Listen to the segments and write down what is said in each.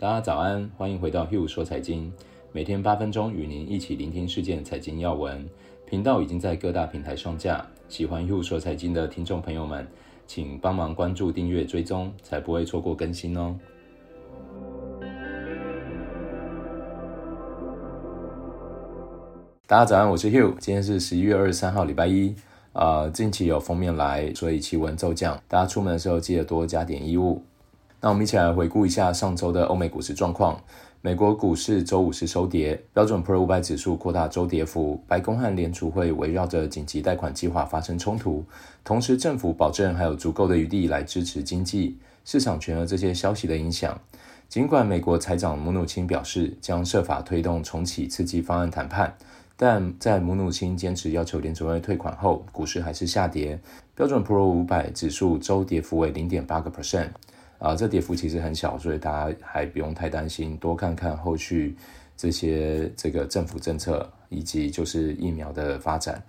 大家早安，欢迎回到 Hugh 说财经，每天八分钟与您一起聆听事件财经要闻。频道已经在各大平台上架，喜欢 Hugh 说财经的听众朋友们，请帮忙关注、订阅、追踪，才不会错过更新哦。大家早安，我是 Hugh，今天是十一月二十三号，礼拜一。呃，近期有封面来，所以气温骤降，大家出门的时候记得多加点衣物。那我们一起来回顾一下上周的欧美股市状况。美国股市周五是收跌，标准普尔五百指数扩大周跌幅。白宫和联储会围绕着紧急贷款计划发生冲突，同时政府保证还有足够的余地来支持经济。市场权衡这些消息的影响，尽管美国财长姆努钦表示将设法推动重启刺激方案谈判，但在姆努钦坚持要求联储会退款后，股市还是下跌。标准普尔五百指数周跌幅为零点八个 percent。啊，这跌幅其实很小，所以大家还不用太担心。多看看后续这些这个政府政策以及就是疫苗的发展。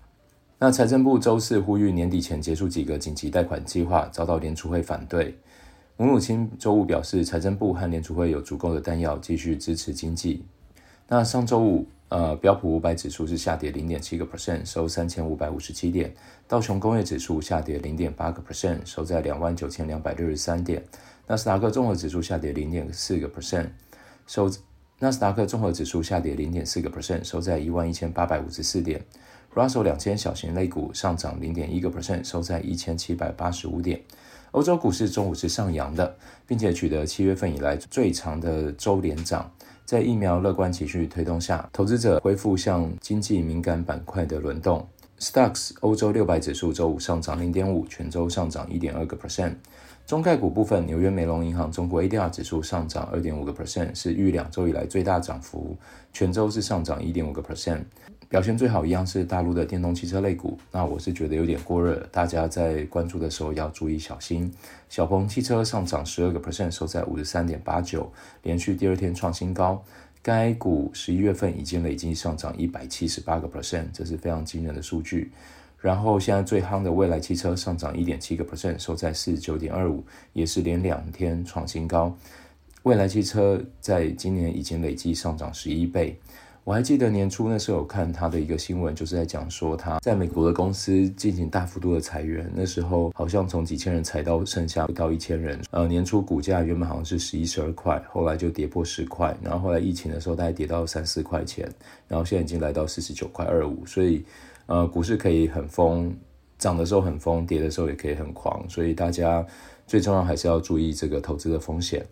那财政部周四呼吁年底前结束几个紧急贷款计划，遭到联储会反对。母母亲周五表示，财政部和联储会有足够的弹药继续支持经济。那上周五，呃，标普五百指数是下跌零点七个 percent，收三千五百五十七点；道琼工业指数下跌零点八个 percent，收在两万九千两百六十三点。纳斯达克综合指数下跌零点四个 percent，收纳斯达克综合指数下跌零点四个 percent，收在一万一千八百五十四点。Russell 两千小型类股上涨零点一个 percent，收在一千七百八十五点。欧洲股市中午是上扬的，并且取得七月份以来最长的周连涨。在疫苗乐观情绪推动下，投资者恢复向经济敏感板块的轮动。Stocks 欧洲六百指数周五上涨零点五，全周上涨一点二个 percent。中概股部分，纽约梅隆银行中国 ADR 指数上涨二点五个 percent，是逾两周以来最大涨幅，全周是上涨一点五个 percent。表现最好一样是大陆的电动汽车类股，那我是觉得有点过热，大家在关注的时候要注意小心。小鹏汽车上涨十二个 percent，收在五十三点八九，连续第二天创新高。该股十一月份已经累计上涨一百七十八个 percent，这是非常惊人的数据。然后现在最夯的蔚来汽车上涨一点七个 percent，收在四十九点二五，也是连两天创新高。蔚来汽车在今年已经累计上涨十一倍。我还记得年初那时候有看他的一个新闻，就是在讲说他在美国的公司进行大幅度的裁员，那时候好像从几千人裁到剩下不到一千人。呃，年初股价原本好像是十一十二块，后来就跌破十块，然后后来疫情的时候大概跌到三四块钱，然后现在已经来到四十九块二五，所以。呃，股市可以很疯，涨的时候很疯，跌的时候也可以很狂，所以大家最重要还是要注意这个投资的风险。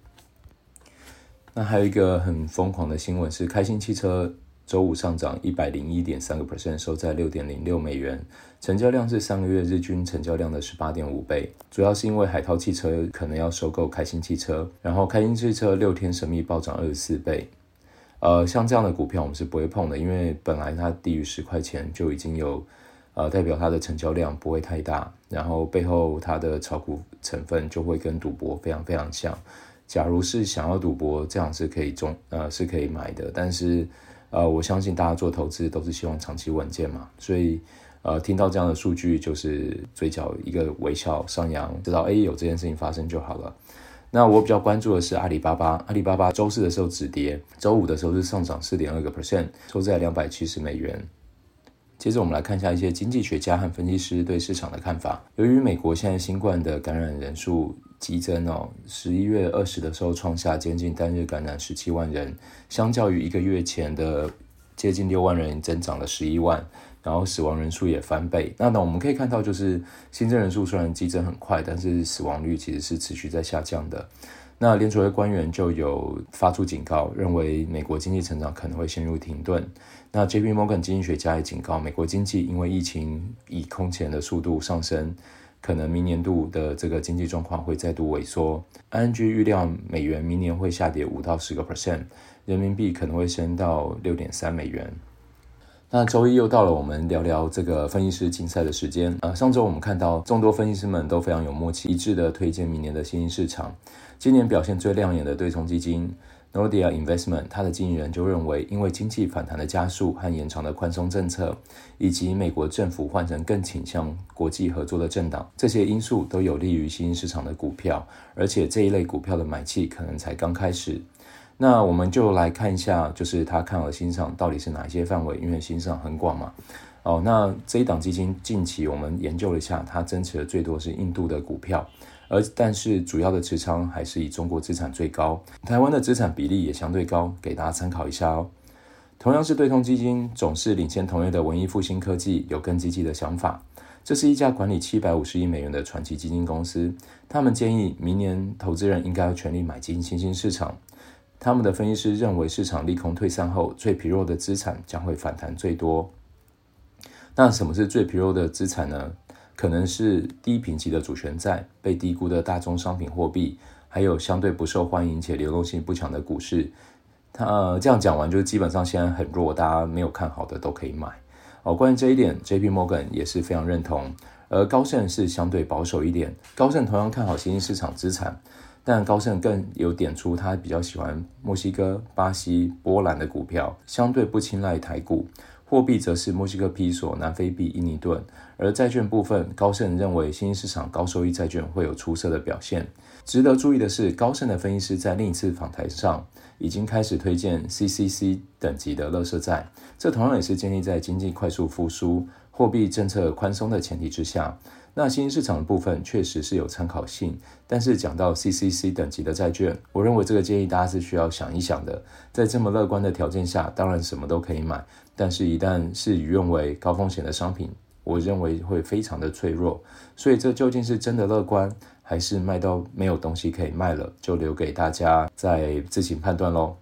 那还有一个很疯狂的新闻是，开心汽车周五上涨一百零一点三个 percent，收在六点零六美元，成交量是上个月日均成交量的十八点五倍，主要是因为海涛汽车可能要收购开心汽车，然后开心汽车六天神秘暴涨二十四倍。呃，像这样的股票我们是不会碰的，因为本来它低于十块钱就已经有，呃，代表它的成交量不会太大，然后背后它的炒股成分就会跟赌博非常非常像。假如是想要赌博，这样是可以中，呃，是可以买的。但是，呃，我相信大家做投资都是希望长期稳健嘛，所以，呃，听到这样的数据就是嘴角一个微笑上扬，知道哎有这件事情发生就好了。那我比较关注的是阿里巴巴，阿里巴巴周四的时候止跌，周五的时候是上涨四点二个 percent，收在两百七十美元。接着我们来看一下一些经济学家和分析师对市场的看法。由于美国现在新冠的感染人数激增哦，十一月二十的时候创下接近单日感染十七万人，相较于一个月前的接近六万人，增长了十一万。然后死亡人数也翻倍。那呢，我们可以看到，就是新增人数虽然激增很快，但是死亡率其实是持续在下降的。那联储会官员就有发出警告，认为美国经济成长可能会陷入停顿。那 JP Morgan 经济学家也警告，美国经济因为疫情以空前的速度上升，可能明年度的这个经济状况会再度萎缩。ING 预料美元明年会下跌五到十个 percent，人民币可能会升到六点三美元。那周一又到了，我们聊聊这个分析师竞赛的时间。呃，上周我们看到众多分析师们都非常有默契，一致的推荐明年的新兴市场。今年表现最亮眼的对冲基金 Nordia Investment，它的经纪人就认为，因为经济反弹的加速和延长的宽松政策，以及美国政府换成更倾向国际合作的政党，这些因素都有利于新兴市场的股票，而且这一类股票的买气可能才刚开始。那我们就来看一下，就是他看好的新市场到底是哪一些范围，因为新市场很广嘛。哦，那这一档基金近期我们研究了一下，它增持的最多是印度的股票，而但是主要的持仓还是以中国资产最高，台湾的资产比例也相对高，给大家参考一下哦。同样是对冲基金，总是领先同业的文艺复兴科技有更积极的想法。这是一家管理七百五十亿美元的传奇基金公司，他们建议明年投资人应该要全力买进新兴市场。他们的分析师认为，市场利空退散后，最疲弱的资产将会反弹最多。那什么是最疲弱的资产呢？可能是低评级的主权债、被低估的大宗商品货币，还有相对不受欢迎且流动性不强的股市。他、呃、这样讲完，就基本上现在很弱，大家没有看好的都可以买哦。关于这一点，J.P. Morgan 也是非常认同，而高盛是相对保守一点。高盛同样看好新兴市场资产，但高盛更有点出他比较喜欢墨西哥、巴西、波兰的股票，相对不青睐台股。货币则是墨西哥比索、南非币、印尼盾。而债券部分，高盛认为新兴市场高收益债券会有出色的表现。值得注意的是，高盛的分析师在另一次访谈上已经开始推荐 CCC 等级的垃圾债，这同样也是建立在经济快速复苏、货币政策宽松的前提之下。那新兴市场的部分确实是有参考性，但是讲到 CCC 等级的债券，我认为这个建议大家是需要想一想的。在这么乐观的条件下，当然什么都可以买，但是一旦事与愿违，高风险的商品，我认为会非常的脆弱。所以这究竟是真的乐观？还是卖到没有东西可以卖了，就留给大家再自行判断喽。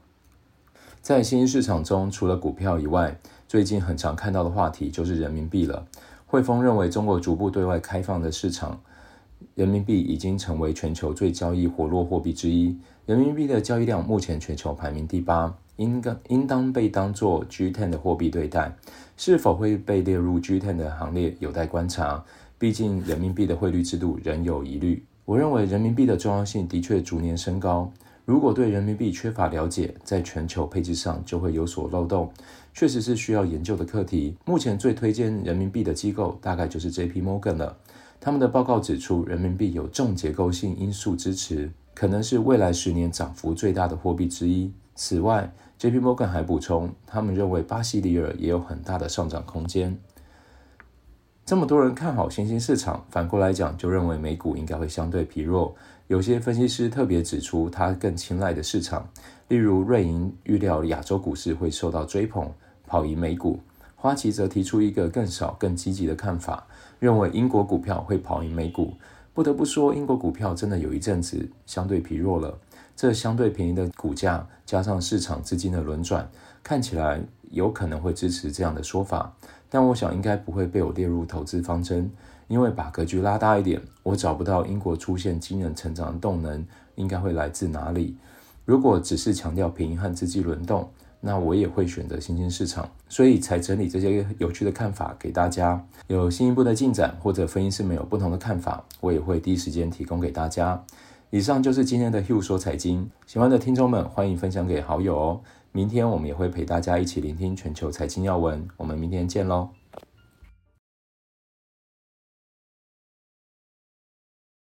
在新兴市场中，除了股票以外，最近很常看到的话题就是人民币了。汇丰认为，中国逐步对外开放的市场，人民币已经成为全球最交易活络货币之一。人民币的交易量目前全球排名第八，应该应当被当作 G10 的货币对待。是否会被列入 G10 的行列，有待观察。毕竟，人民币的汇率制度仍有疑虑。我认为人民币的重要性的确逐年升高。如果对人民币缺乏了解，在全球配置上就会有所漏洞，确实是需要研究的课题。目前最推荐人民币的机构大概就是 J.P. Morgan 了。他们的报告指出，人民币有重结构性因素支持，可能是未来十年涨幅最大的货币之一。此外，J.P. Morgan 还补充，他们认为巴西里尔也有很大的上涨空间。这么多人看好新兴市场，反过来讲，就认为美股应该会相对疲弱。有些分析师特别指出，他更青睐的市场，例如瑞银预料亚洲股市会受到追捧，跑赢美股。花旗则提出一个更少、更积极的看法，认为英国股票会跑赢美股。不得不说，英国股票真的有一阵子相对疲弱了。这相对便宜的股价，加上市场资金的轮转，看起来有可能会支持这样的说法。但我想应该不会被我列入投资方针，因为把格局拉大一点，我找不到英国出现惊人成长的动能应该会来自哪里。如果只是强调便宜和资金轮动，那我也会选择新兴市场，所以才整理这些有趣的看法给大家。有新一步的进展或者分析师们有不同的看法，我也会第一时间提供给大家。以上就是今天的 Hugh 说财经，喜欢的听众们欢迎分享给好友哦。明天我们也会陪大家一起聆听全球财经要闻，我们明天见喽。